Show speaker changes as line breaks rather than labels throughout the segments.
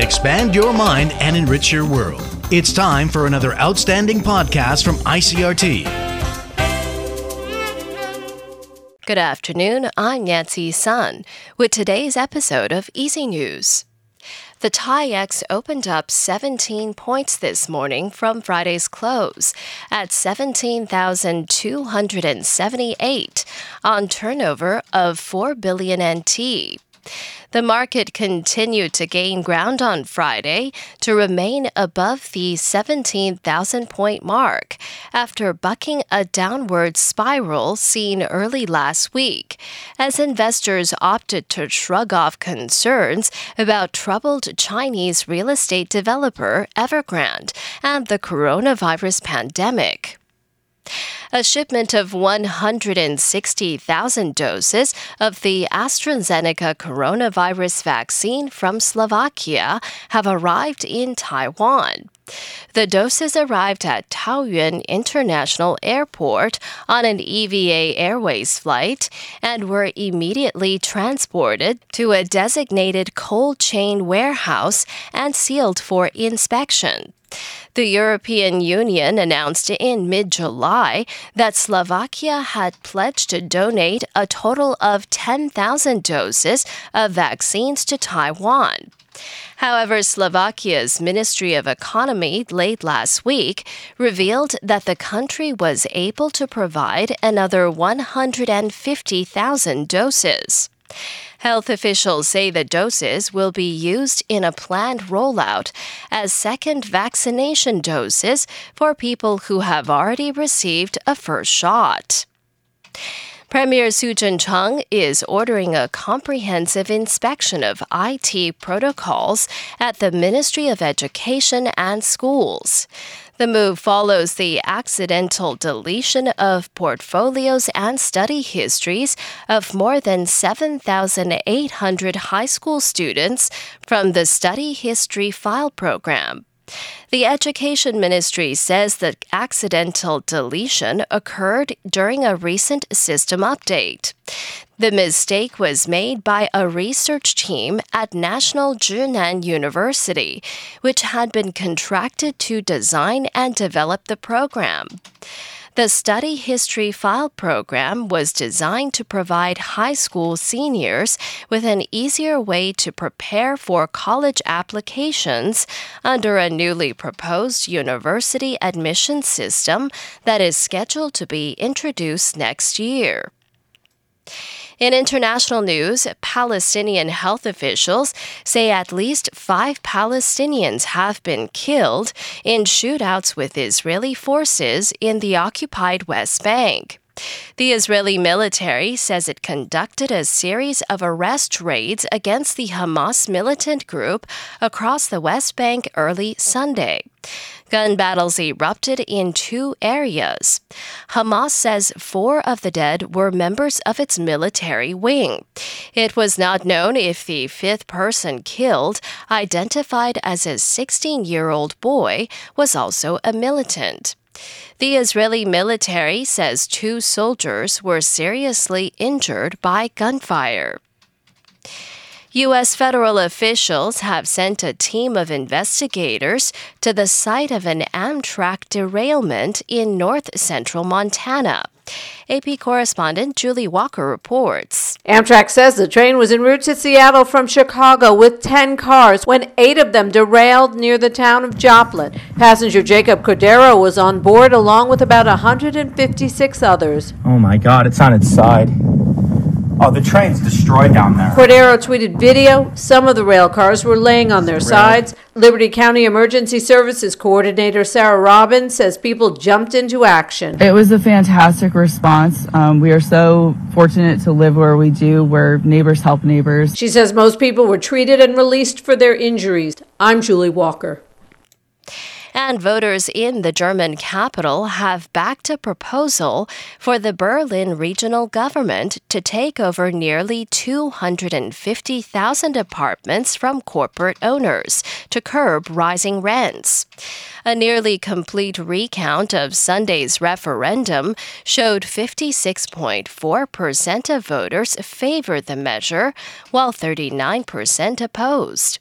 Expand your mind and enrich your world. It's time for another outstanding podcast from ICRT.
Good afternoon. I'm Nancy Sun with today's episode of Easy News. The TAIEX opened up 17 points this morning from Friday's close at 17,278 on turnover of 4 billion NT. The market continued to gain ground on Friday to remain above the 17,000 point mark after bucking a downward spiral seen early last week, as investors opted to shrug off concerns about troubled Chinese real estate developer Evergrande and the coronavirus pandemic. A shipment of 160,000 doses of the AstraZeneca coronavirus vaccine from Slovakia have arrived in Taiwan. The doses arrived at Taoyuan International Airport on an EVA Airways flight and were immediately transported to a designated cold chain warehouse and sealed for inspection. The European Union announced in mid July that Slovakia had pledged to donate a total of 10,000 doses of vaccines to Taiwan. However, Slovakia's Ministry of Economy late last week revealed that the country was able to provide another 150,000 doses. Health officials say the doses will be used in a planned rollout as second vaccination doses for people who have already received a first shot. Premier Su Tseng-chang is ordering a comprehensive inspection of IT protocols at the Ministry of Education and Schools. The move follows the accidental deletion of portfolios and study histories of more than 7,800 high school students from the Study History File Program. The Education Ministry says the accidental deletion occurred during a recent system update. The mistake was made by a research team at National Chi Nan University, which had been contracted to design and develop the program. The Study History File program was designed to provide high school seniors with an easier way to prepare for college applications under a newly proposed university admission system that is scheduled to be introduced next year. In international news, Palestinian health officials say at least five Palestinians have been killed in shootouts with Israeli forces in the occupied West Bank. The Israeli military says it conducted a series of arrest raids against the Hamas militant group across the West Bank early Sunday. Gun battles erupted in two areas. Hamas says four of the dead were members of its military wing. It was not known if the fifth person killed, identified as a 16 year old boy, was also a militant. The Israeli military says two soldiers were seriously injured by gunfire. U.S. federal officials have sent a team of investigators to the site of an Amtrak derailment in north central Montana. AP correspondent Julie Walker reports.
Amtrak says the train was en route to Seattle from Chicago with 10 cars when eight of them derailed near the town of Joplin. Passenger Jacob Cordero was on board along with about 156 others.
Oh my God, it's on its side. Oh, the train's destroyed down there.
Cordero tweeted video. Some of the rail cars were laying on their sides. Liberty County Emergency Services Coordinator Sarah Robbins says people jumped into action.
It was a fantastic response. Um, we are so fortunate to live where we do, where neighbors help neighbors.
She says most people were treated and released for their injuries. I'm Julie Walker.
And voters in the German capital have backed a proposal for the Berlin regional government to take over nearly 250,000 apartments from corporate owners to curb rising rents. A nearly complete recount of Sunday's referendum showed 56.4% of voters favored the measure, while 39% opposed.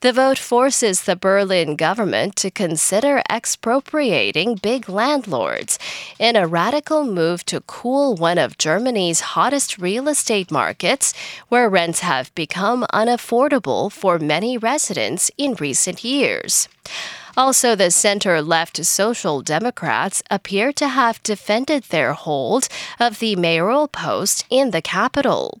The vote forces the Berlin government to consider expropriating big landlords in a radical move to cool one of Germany's hottest real estate markets, where rents have become unaffordable for many residents in recent years. Also, the center left Social Democrats appear to have defended their hold of the mayoral post in the capital.